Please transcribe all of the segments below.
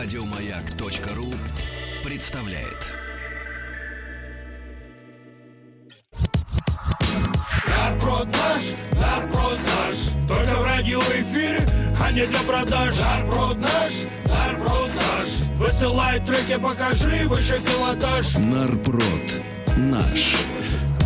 Радиомаяк.ру представляет. Нарброд наш, только в радиоэфире, а не для продаж. Нарброд наш, нарброд наш, высылай треки, покажи выше пилотаж. Нарпрод наш.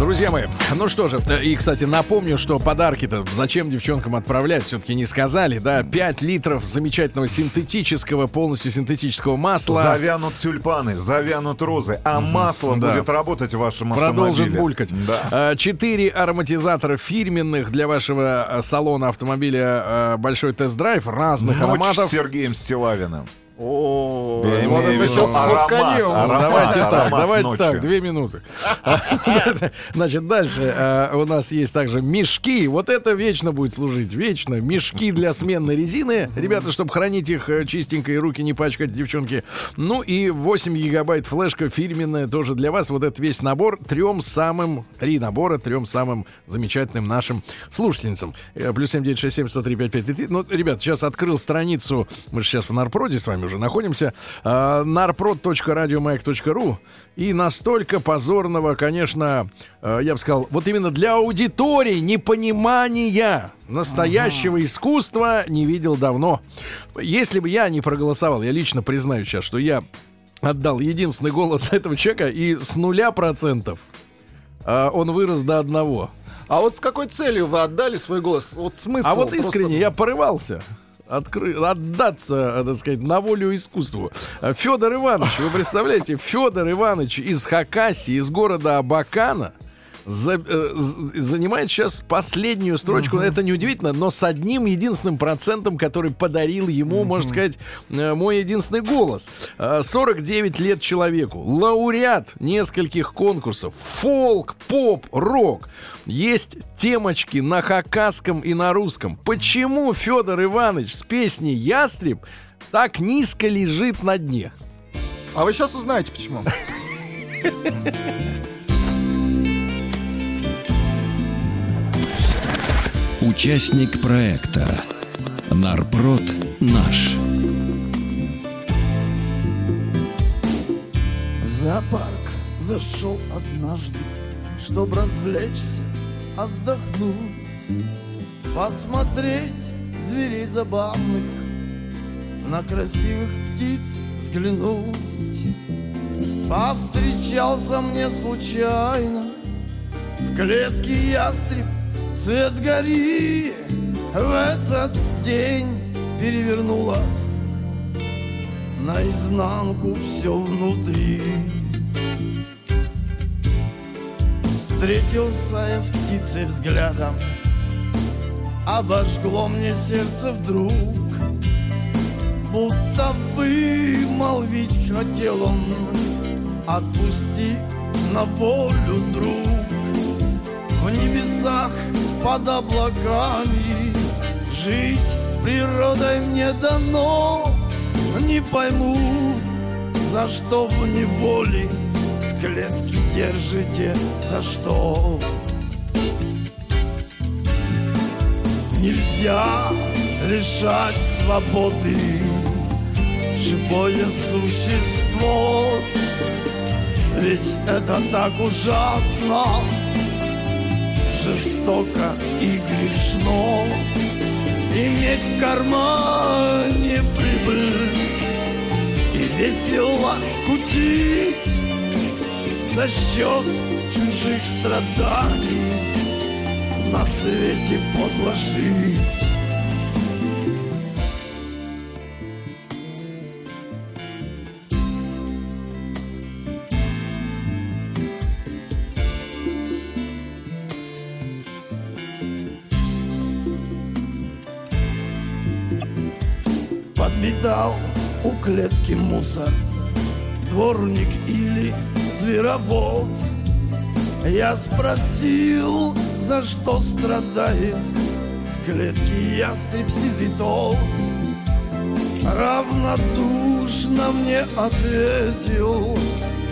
Друзья мои, ну что же, э, и, кстати, напомню, что подарки-то зачем девчонкам отправлять, все-таки не сказали, да, 5 литров замечательного синтетического, полностью синтетического масла. Завянут тюльпаны, завянут розы, а масло да. будет работать в вашем Продолжит автомобиле. булькать. Да. А, Четыре ароматизатора фирменных для вашего э, салона автомобиля э, большой тест-драйв разных Ночь ароматов. с Сергеем Стилавиным. О, Я вот это сейчас аромат, аромат, Давайте так, давайте так, две минуты. Значит, дальше э, у нас есть также мешки. Вот это вечно будет служить, вечно. Мешки для сменной резины. Ребята, чтобы хранить их э, чистенько и руки не пачкать, девчонки. Ну и 8 гигабайт флешка фирменная тоже для вас. Вот этот весь набор трем самым, три набора трем самым замечательным нашим слушательницам. Э, Плюс 7967 103 5533. Ну, ребят, сейчас открыл страницу, мы же сейчас в Нарпроде с вами уже находимся, э, narprod.radiomayak.ru и настолько позорного, конечно, э, я бы сказал, вот именно для аудитории непонимания настоящего искусства не видел давно. Если бы я не проголосовал, я лично признаю сейчас, что я отдал единственный голос этого человека, и с нуля процентов э, он вырос до одного. А вот с какой целью вы отдали свой голос? Вот смысл. А вот просто- искренне я порывался откры- отдаться, так сказать, на волю искусству. Федор Иванович, вы представляете, Федор Иванович из Хакасии, из города Абакана, за- э, занимает сейчас последнюю строчку. Это неудивительно, но с одним единственным процентом, который подарил ему, можно сказать, э, мой единственный голос. Э, 49 лет человеку. Лауреат нескольких конкурсов. Фолк, поп, рок. Есть темочки на хакасском и на русском. Почему Федор Иванович с песней «Ястреб» так низко лежит на дне? А вы сейчас узнаете, почему. Участник проекта Нарпрод наш. В зоопарк зашел однажды, чтоб развлечься, отдохнуть, посмотреть зверей забавных, на красивых птиц взглянуть. Повстречался мне случайно в клетке ястреб Свет гори в этот день перевернулась. Наизнанку все внутри. Встретился я с птицей взглядом. Обожгло мне сердце вдруг. Будто вымолвить хотел он. Отпусти на волю, друг. В небесах под облаками. Жить природой мне дано. Не пойму, за что в неволе В клетке держите, за что. Нельзя лишать свободы Живое существо Ведь это так ужасно Жестоко и грешно. Иметь в кармане прибыль И весело кутить За счет чужих страданий. На свете подло мусор Дворник или зверовод. Я спросил, за что страдает В клетке ястреб сизый тот Равнодушно мне ответил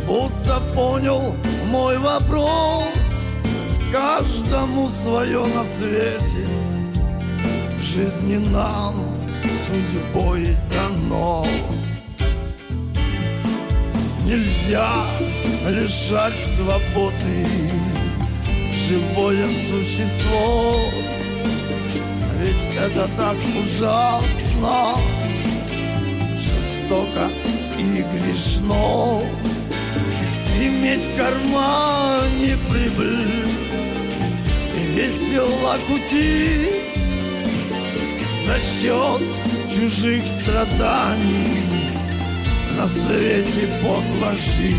Будто понял мой вопрос. Каждому свое на свете В жизни нам судьбой дано Нельзя лишать свободы живое существо. Ведь это так ужасно, жестоко и грешно. Иметь в кармане прибыль и весело кутить за счет чужих страданий на свете подло жить.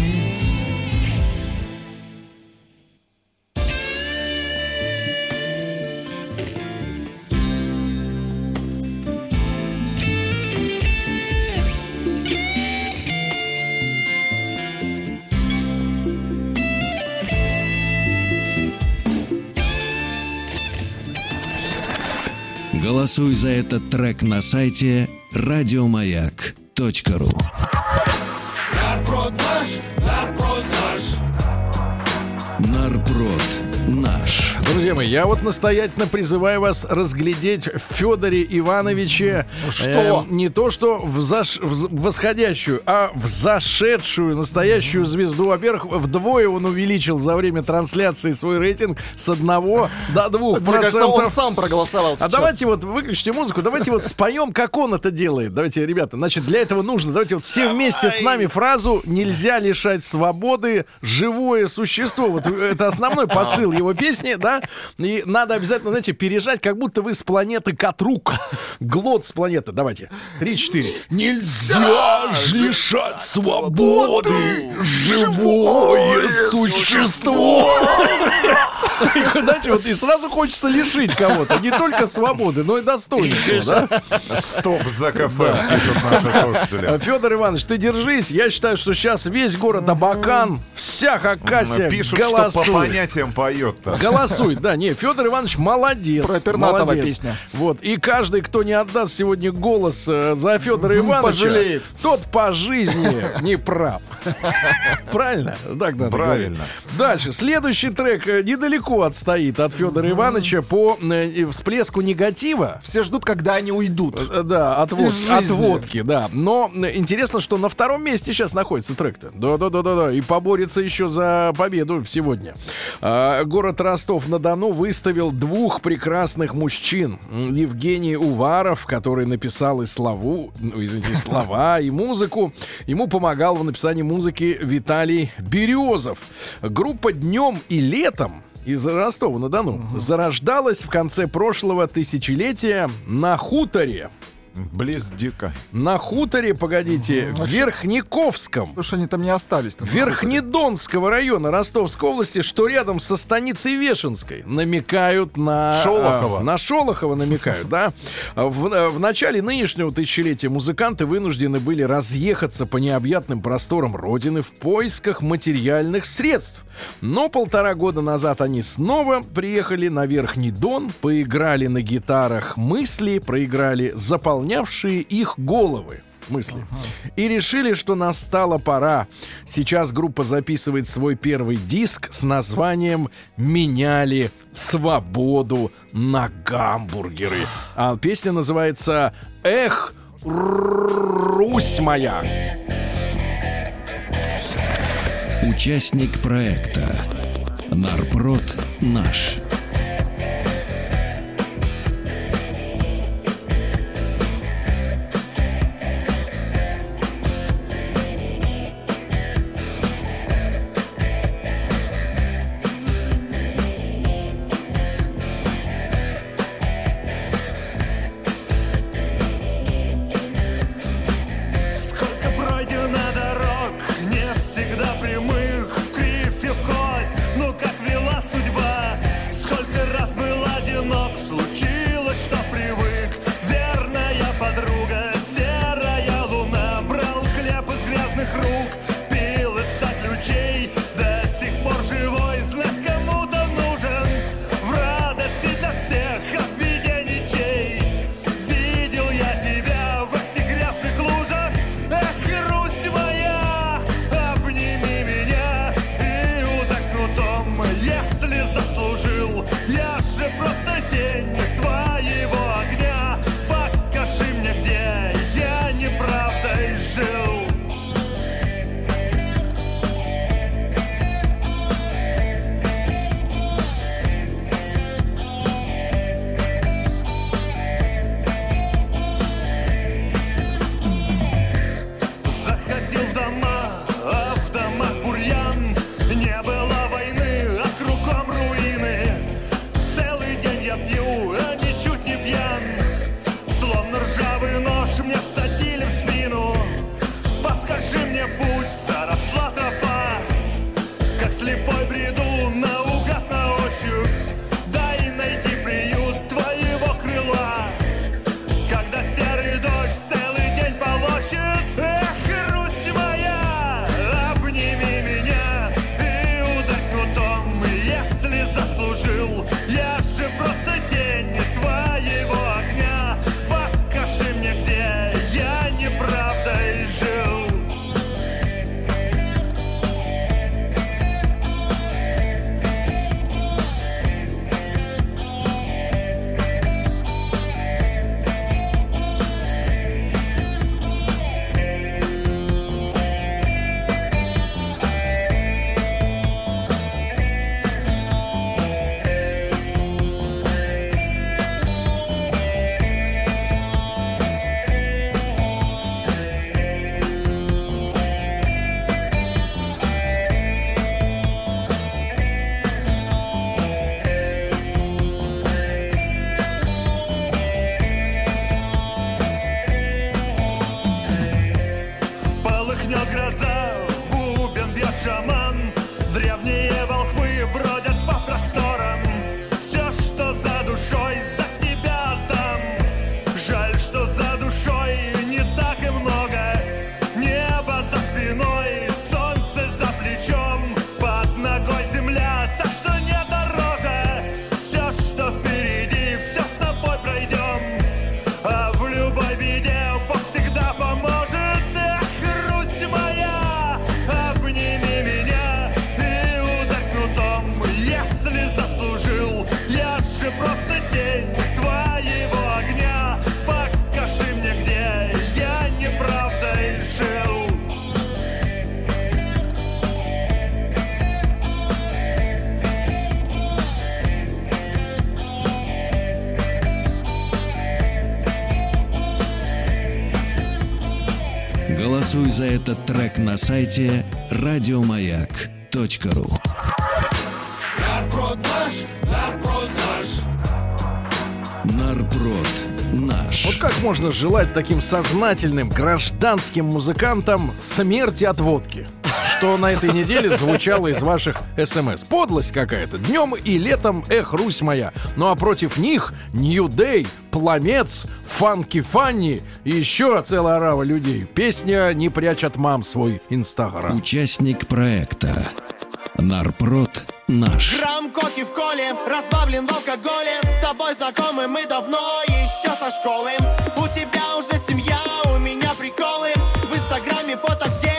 Голосуй за этот трек на сайте радиомаяк.ру. Наш. Нарброд наш. Друзья мои, я вот настоятельно призываю вас разглядеть в Федоре Ивановиче Что? э, не то что в, заш- в восходящую, а в зашедшую настоящую звезду. Во-первых, вдвое он увеличил за время трансляции свой рейтинг с одного до двух Мне кажется, он процентов. сам проголосовал А сейчас. давайте вот выключите музыку, давайте вот споем, как он это делает. Давайте, ребята, значит, для этого нужно, давайте вот все вместе с нами фразу «Нельзя лишать свободы живое существо». Вот это основной посыл его песни, да? И надо обязательно, знаете, пережать, как будто вы с планеты Катрук. Глот с планеты. Давайте. Три, четыре. Нельзя лишать свободы живое существо. И, Знаете, вот и сразу хочется лишить кого-то. Не только свободы, но и достоинства. Да? Стоп за кафе, пишут наши слушатели. Федор Иванович, ты держись. Я считаю, что сейчас весь город Абакан, вся Хакасия Пишут, что по голосует. понятиям поет-то. Голосует, да, не, Федор Иванович молодец. Про Пернатова песня. Вот, и каждый, кто не отдаст сегодня голос э, за Федора Ивановича, пожалеет. тот по жизни не прав. Правильно? Так надо Правильно. говорить. Дальше, следующий трек э, недалеко отстоит от Федора Ивановича по э, всплеску негатива. Все ждут, когда они уйдут. Э, Да, от, вод- от водки, да. Но э, интересно, что на втором месте сейчас находится трек-то. Да-да-да-да-да. И поборется еще за победу сегодня. А, город Ростов-на-Дону выставил двух прекрасных мужчин. Евгений Уваров, который написал и славу, ну, извините, слова, и музыку. Ему помогал в написании музыки Виталий Березов. Группа «Днем и летом» из Ростова-на-Дону зарождалась в конце прошлого тысячелетия на хуторе. Близ дико. На хуторе, погодите, в Верхниковском. Потому что они там не остались. там. Верхнедонского района Ростовской области, что рядом со станицей Вешенской, намекают на... Шолохова. а, на Шолохова намекают, да. В, э, в начале нынешнего тысячелетия музыканты вынуждены были разъехаться по необъятным просторам Родины в поисках материальных средств. Но полтора года назад они снова приехали на Верхний Дон, поиграли на гитарах мысли, проиграли заполнявшие их головы мысли. И решили, что настала пора. Сейчас группа записывает свой первый диск с названием «Меняли свободу на гамбургеры». А песня называется «Эх, Русь моя». Участник проекта Нарпрод наш. я пью, а ничуть не пьян. Словно ржавый нож мне всадили в спину. Подскажи мне путь, заросла тропа Как слепой бреду за этот трек на сайте радиомаяк.ру. Нарброд наш, нарброд наш. Нарброд наш. Вот как можно желать таким сознательным гражданским музыкантам смерти от водки? Что на этой неделе звучало из ваших СМС. Подлость какая-то. Днем и летом, эх, Русь моя. Ну а против них New Day, Пламец, Фанки Фанни и еще целая орава людей. Песня «Не прячь от мам свой инстаграм». Участник проекта. Нарпрод наш. Грамм коки в коле, разбавлен в алкоголе С тобой знакомы мы давно, еще со школы У тебя уже семья, у меня приколы В инстаграме фото, где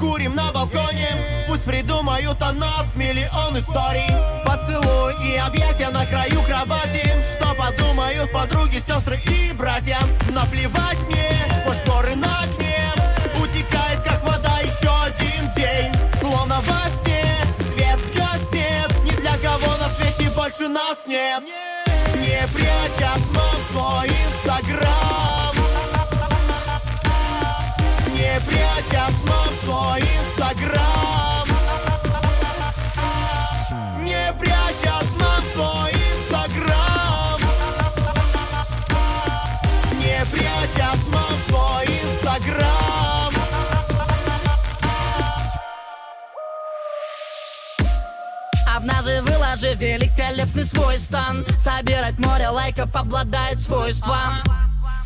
курим на балконе. Пусть придумают о нас миллион историй. Поцелуй и объятия на краю кровати. Что подумают подруги, сестры и братья? Наплевать мне, по шторы на окне Утекает, как вода, еще один день. Словно во сне, свет гаснет. Ни для кого на свете больше нас нет. Не прячь от мам свой инстаграм не прячь от мам свой инстаграм. Не прячь от мам свой инстаграм. Не прячь от мам свой инстаграм. Однажды выложи великолепный свой стан. Собирать море лайков обладает свойством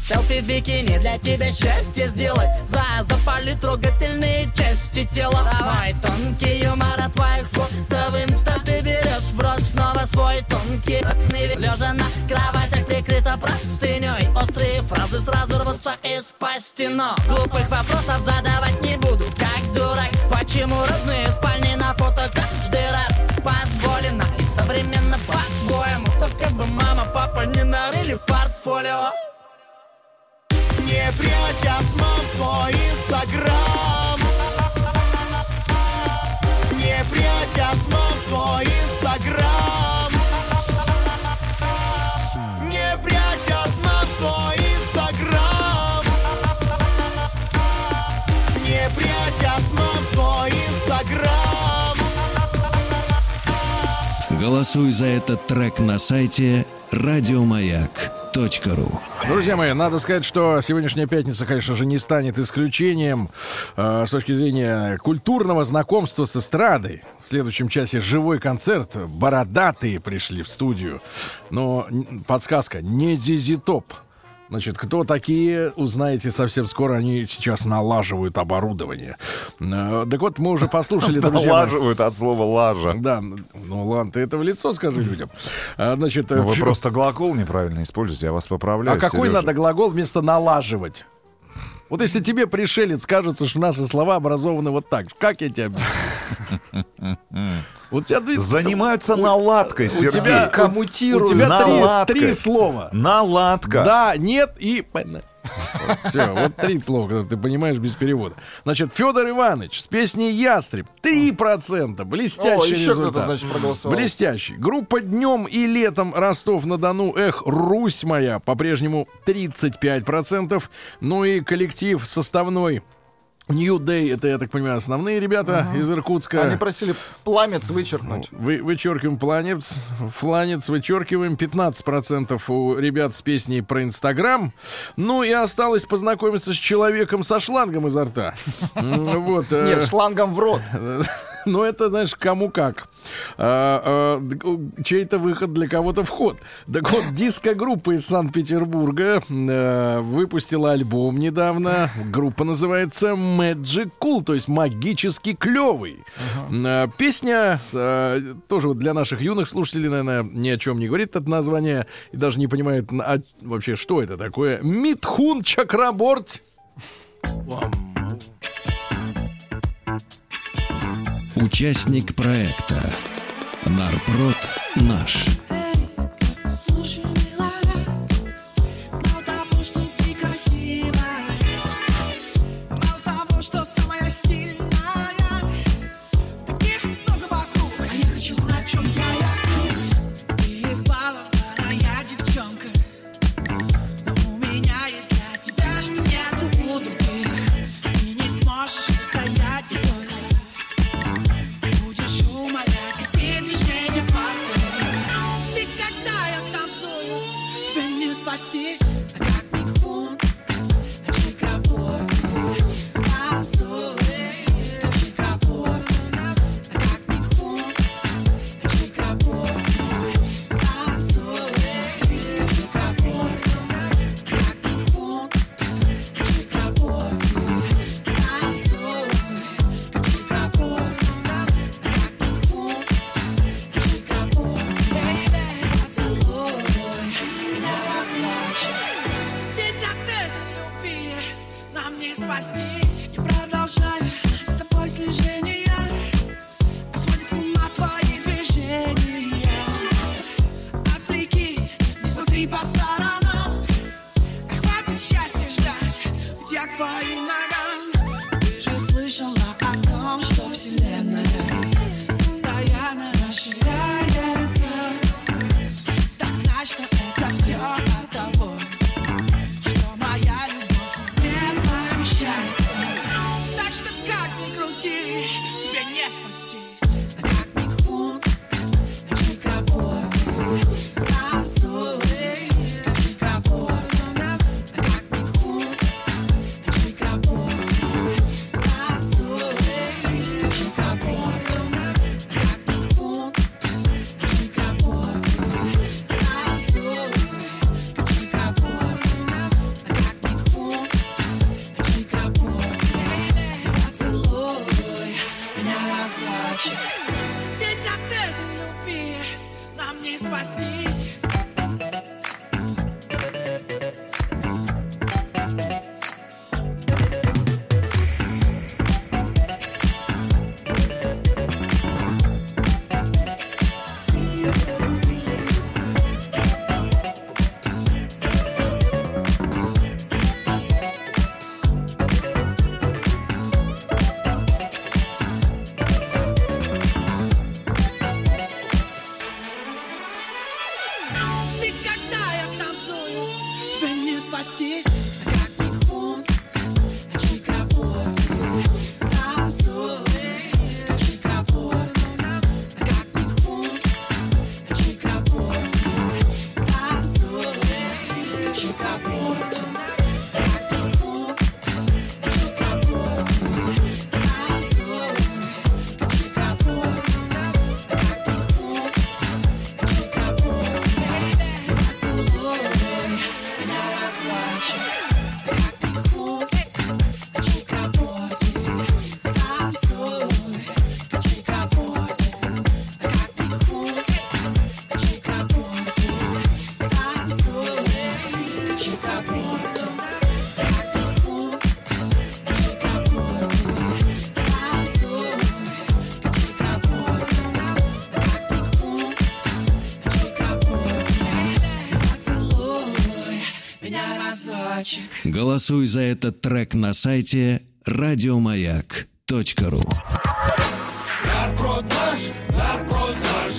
Селфи в бикини для тебя счастье сделать. За, запали трогательные части тела. Давай тонкий юмор от твоих фото в инста Ты берешь. В рот снова свой тонкий Сны лежа на кроватях прикрыто простыней. Острые фразы сразу рвутся из пасти. Но глупых вопросов задавать не буду. Как дурак, почему разные спальни на фото каждый раз Позволено? И современно по-своему Только бы мама, папа не нарыли портфолио От мам свой инстаграм. Не прячь от мам свой инстаграм. Не прячь от мам свой инстаграм. Не прячь от мам свой инстаграм. Голосуй за этот трек на сайте радиомаяк.ру. Друзья мои, надо сказать, что сегодняшняя пятница, конечно же, не станет исключением э, с точки зрения культурного знакомства с эстрадой. В следующем часе живой концерт. Бородатые пришли в студию. Но подсказка, не Дизитоп. Значит, кто такие, узнаете совсем скоро. Они сейчас налаживают оборудование. Э, так вот, мы уже послушали, друзья. Налаживают от слова лажа. Да, ну ладно, ты это в лицо скажи людям. А, Значит, э, Вы просто глагол неправильно используете, я вас поправляю. а какой надо глагол вместо налаживать? Вот если тебе пришелец кажется, что наши слова образованы вот так, как я объясню? Вот тебя Занимаются наладкой, у Сергей. тебя, Коммутируют. у тебя три, слова. Наладка. Да, нет и... Все, вот три слова, которые ты понимаешь без перевода. Значит, Федор Иванович с песней «Ястреб» 3%. Блестящий О, результат. значит. Блестящий. Группа «Днем и летом» Ростов-на-Дону. Эх, Русь моя. По-прежнему 35%. Ну и коллектив составной New Day, это, я так понимаю, основные ребята из Иркутска. Они просили пламец вычеркнуть. Вы, вычеркиваем планец, фланец, вычеркиваем 15% у ребят с песней про Инстаграм. Ну и осталось познакомиться с человеком со шлангом изо рта. Вот. э, Нет, шлангом в рот. Но это, знаешь, кому как. А, а, чей-то выход для кого-то вход. Так вот, диско-группа из Санкт-Петербурга э, выпустила альбом недавно. Группа называется Magic Cool, то есть магически клевый. Э, песня э, тоже вот для наших юных слушателей, наверное, ни о чем не говорит это название и даже не понимает а, вообще, что это такое. Митхун Чакраборт. Wow. Участник проекта «Нарпрод наш». разочек. Голосуй за этот трек на сайте радиомаяк.ру Нарброд наш. Нарброд наш.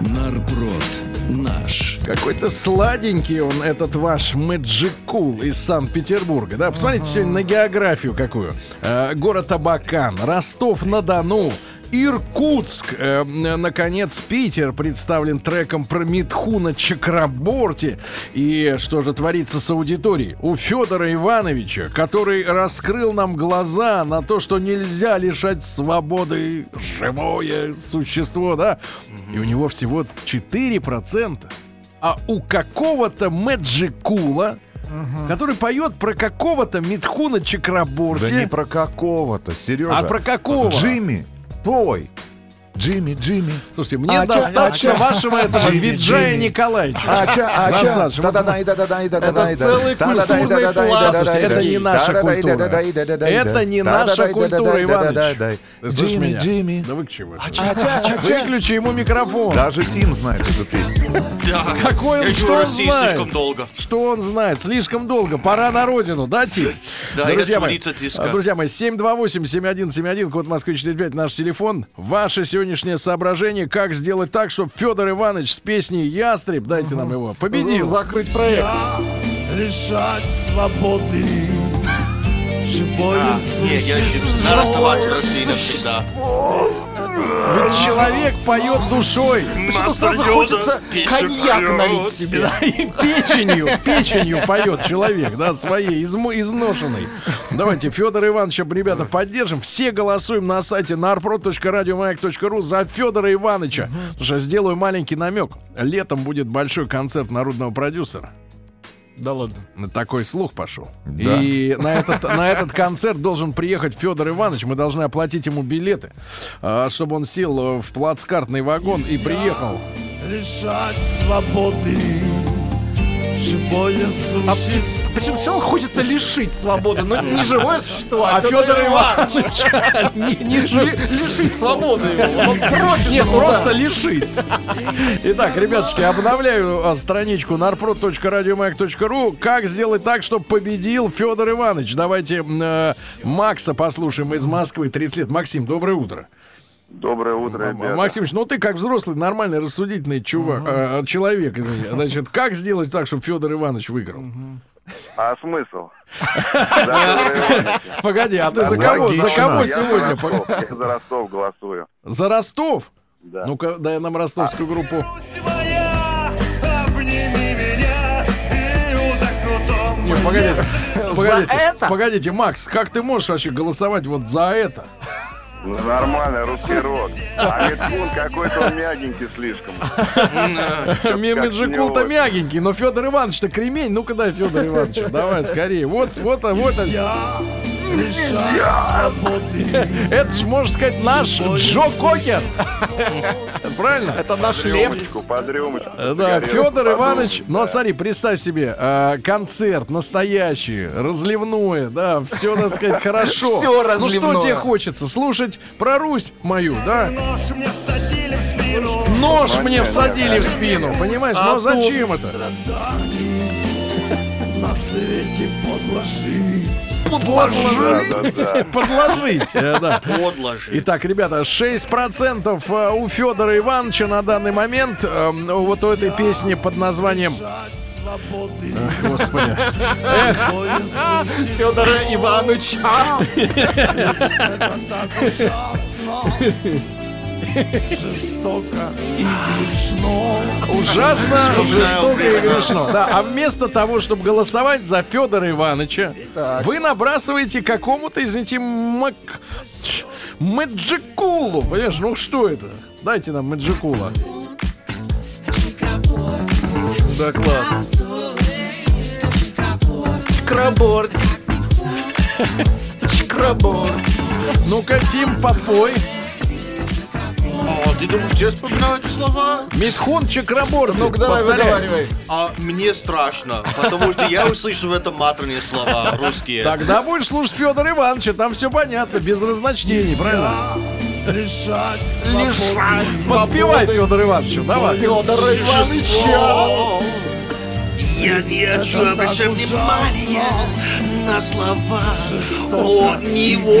Нарброд наш. Какой-то сладенький он, этот ваш Мэджикул из Санкт-Петербурга, да? Посмотрите ага. сегодня на географию какую. Э, город Абакан, Ростов-на-Дону, Иркутск. Э, наконец, Питер представлен треком про Митхуна Чакраборти. И что же творится с аудиторией? У Федора Ивановича, который раскрыл нам глаза на то, что нельзя лишать свободы живое существо, да? И у него всего 4%. А у какого-то Мэджикула, который поет про какого-то Митхуна Чакраборти. Да не про какого-то, Сережа. А про какого? Джимми, boy Джимми, Джимми. Слушайте, мне А достаточно а вашего этого Джимми, Виджая Джимми. Николаевича. А а ча, Насадж, вот да-да-да, да-да-да, да-да-да, Это целый культурный пласт, это не наша культура. Это не наша культура, Иваныч. Джимми? Джимми. Да вы к чему? А. Выключи ему микрофон. Даже Тим знает эту песню. Какой он, что он знает? слишком долго. Что он знает? Слишком долго. Пора на родину, да, Тим? Да, друзья мои, друзья мои, 728-7171, код Москвы 45, наш телефон. Ваше сегодняшнее соображение, как сделать так, чтобы Федор Иванович с песней «Ястреб», дайте нам его, победил. Закрыть проект. Лишать свободы Живое А, не, я существо. надо оставаться в России навсегда. Ведь человек поет душой. Почему сразу хочется коньяк налить себе? И печенью, печенью поет человек, да, своей, изношенной. Давайте Федора Ивановича, ребята, поддержим. Все голосуем на сайте narprod.radiomayak.ru за Федора Ивановича. Слушай, сделаю маленький намек. Летом будет большой концерт народного продюсера. Да ладно. На Такой слух пошел. Да. И на этот, на этот концерт должен приехать Федор Иванович. Мы должны оплатить ему билеты, а, чтобы он сел э, в плацкартный вагон и приехал. Лишать свободы Живое существо. Почему все равно хочется лишить свободы? Но не живое существо, а, А Федор Иванович не- не жив- Ли- Лишить свободы его. Он просит Нет, просто лишить. Итак, ребятушки, обновляю а, страничку narprod.radiomayak.ru. Как сделать так, чтобы победил Федор Иванович? Давайте э, Макса послушаем из Москвы, 30 лет. Максим, доброе утро. Доброе утро, ребята. Максимович, ну ты как взрослый, нормальный, рассудительный чувак, э, человек, извини. Значит, как сделать так, чтобы Федор Иванович выиграл? А смысл? Погоди, а ты за кого, за кого сегодня? Я за Ростов голосую. За Ростов? Да. Ну-ка, дай нам ростовскую группу. Моя, обними меня и удохнутом Не, погодите, погодите, погодите, Макс, как ты можешь вообще голосовать вот за это? Ну, нормально, русский рок. А Митхун какой-то он мягенький слишком. Очень. мягенький, но Федор Иванович-то кремень. Ну-ка дай Федор Иванович, давай скорее. Вот, вот, вот. Это ж, можно сказать, наш Джо Кокер. Правильно? Это наш лепс. Рюмочку. Да, Федор Иванович, ну а смотри, представь себе, э, концерт настоящий, разливное, да, все, так сказать, хорошо. Всё Ну что разливное. тебе хочется? Слушать про Русь мою, да? Нож мне всадили в спину Нож Ну, мне нет, всадили нет, в спину, понимаешь? А Ну тут зачем это? На свете подложить Подложить. Да. Подложить, э, да. Подложи. Итак, ребята, 6% э, у Федора Ивановича на данный момент э, вот у этой песни под названием... Господи. Живое существо. Жестоко и грешно Ужасно, жестоко и грешно. Да, а вместо того, чтобы голосовать за Федора Ивановича, вы набрасываете какому-то, извините, мак... Мэджикулу. Понимаешь, ну что это? Дайте нам Мэджикула. Да, класс. Чкраборд. Чкраборд. Ну-ка, Тим, подпой. Ты думаешь, я вспоминаю эти слова? Митхун Чакраборти. Ну-ка, давай, Повторяй. выговаривай. А мне страшно, потому что я услышу в этом матерные слова русские. Тогда будешь слушать Федора Ивановича, там все понятно, без разночтений, правильно? Лишать Лишать Подпевай Федор Ивановичу, давай. Федора Ивановича. Я не хочу обращать внимание на слова от него.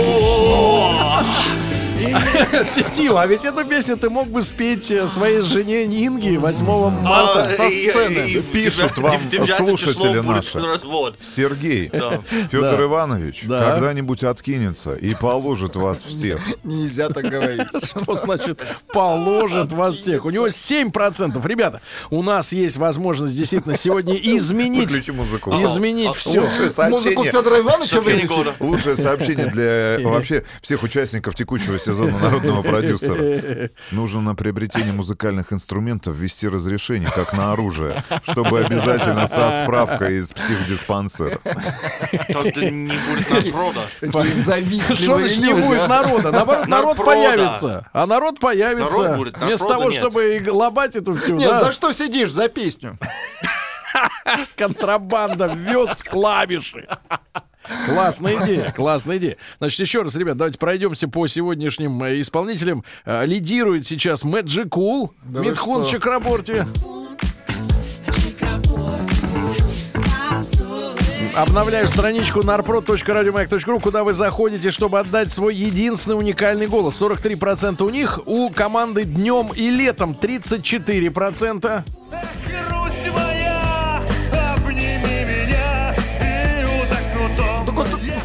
Тима, а ведь эту песню ты мог бы спеть э, своей жене Нинге 8 марта А, со и- сцены. Пишут вам слушатели наши. Сергей, Да. Иванович Да. когда-нибудь откинется и положит вас всех. Нельзя так говорить. Что значит положит вас всех? У него 7%. Ребята, у нас есть возможность действительно сегодня изменить, изменить все. Лучшее Музыку сообщение, Федора Ивановича лучшее сообщение для вообще всех участников текущего сезона народного продюсера. Нужно на приобретение музыкальных инструментов ввести разрешение, как на оружие, чтобы обязательно со справкой из психдиспансера. Тогда не будет народа. Что значит не будет а. народа? Наоборот, народ появится. А народ появится. Вместо того, нет. чтобы и лобать эту всю Нет, за что сидишь? За песню. контрабанда ввез клавиши. Классная идея, классная идея. Значит, еще раз, ребят, давайте пройдемся по сегодняшним э, исполнителям. Э, Лидирует сейчас Magic Cool, Да Митхун? Чакраборти. Обновляю страничку narprod.radiomag.ru, куда вы заходите, чтобы отдать свой единственный уникальный голос. 43% у них, у команды днем и летом 34%. Грусть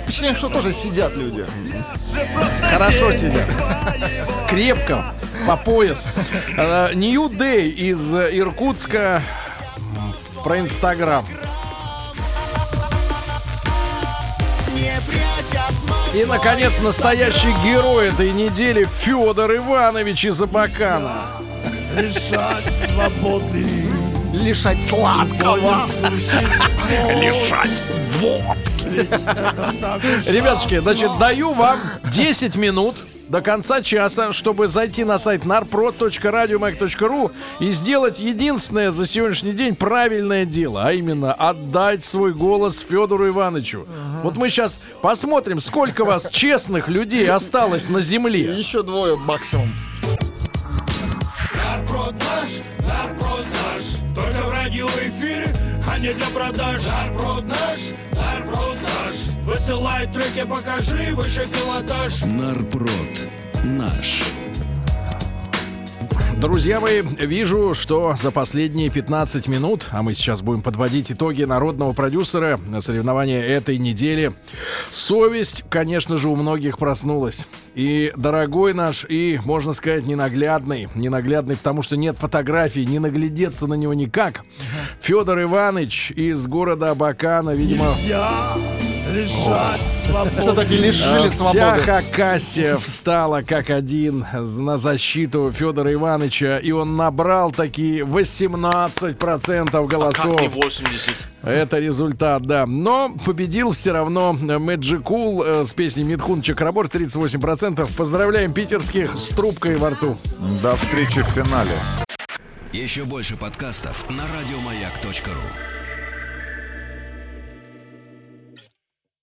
впечатление, что тоже сидят люди. Хорошо сидят. Крепко, по пояс. New Day из э, Иркутска про Инстаграм. И, наконец, настоящий герой этой недели Федор Иванович из Абакана. Лишать свободы Лишать сладкого. Лишать водки. Ребятушки, значит, даю вам 10 минут до конца часа, чтобы зайти на сайт narprod.radiomag.ru и сделать единственное за сегодняшний день правильное дело, а именно отдать свой голос Федору Ивановичу. Вот мы сейчас посмотрим, сколько вас честных людей осталось на земле. Еще двое максимум. Только в радиоэфире, не для продаж Нарброд наш, нарброд наш Высылай треки, покажи выше пилотаж Нарпрод. Наш. Друзья мои, вижу, что за последние 15 минут, а мы сейчас будем подводить итоги народного продюсера на соревнования этой недели, совесть, конечно же, у многих проснулась. И дорогой наш, и, можно сказать, ненаглядный. Ненаглядный, потому что нет фотографий, не наглядеться на него никак. Федор Иванович из города Абакана, видимо... Нельзя лишать свободы. Все-таки лишили Э, Вся свободы. Хакасия встала как один на защиту Федора Ивановича, и он набрал такие 18% А голосов. как не 80? Это результат, да. Но победил все равно Cool э, с песней Митхун Чакрабор 38%. Поздравляем питерских с трубкой во рту. До встречи в финале. Еще больше подкастов на радиомаяк.ру.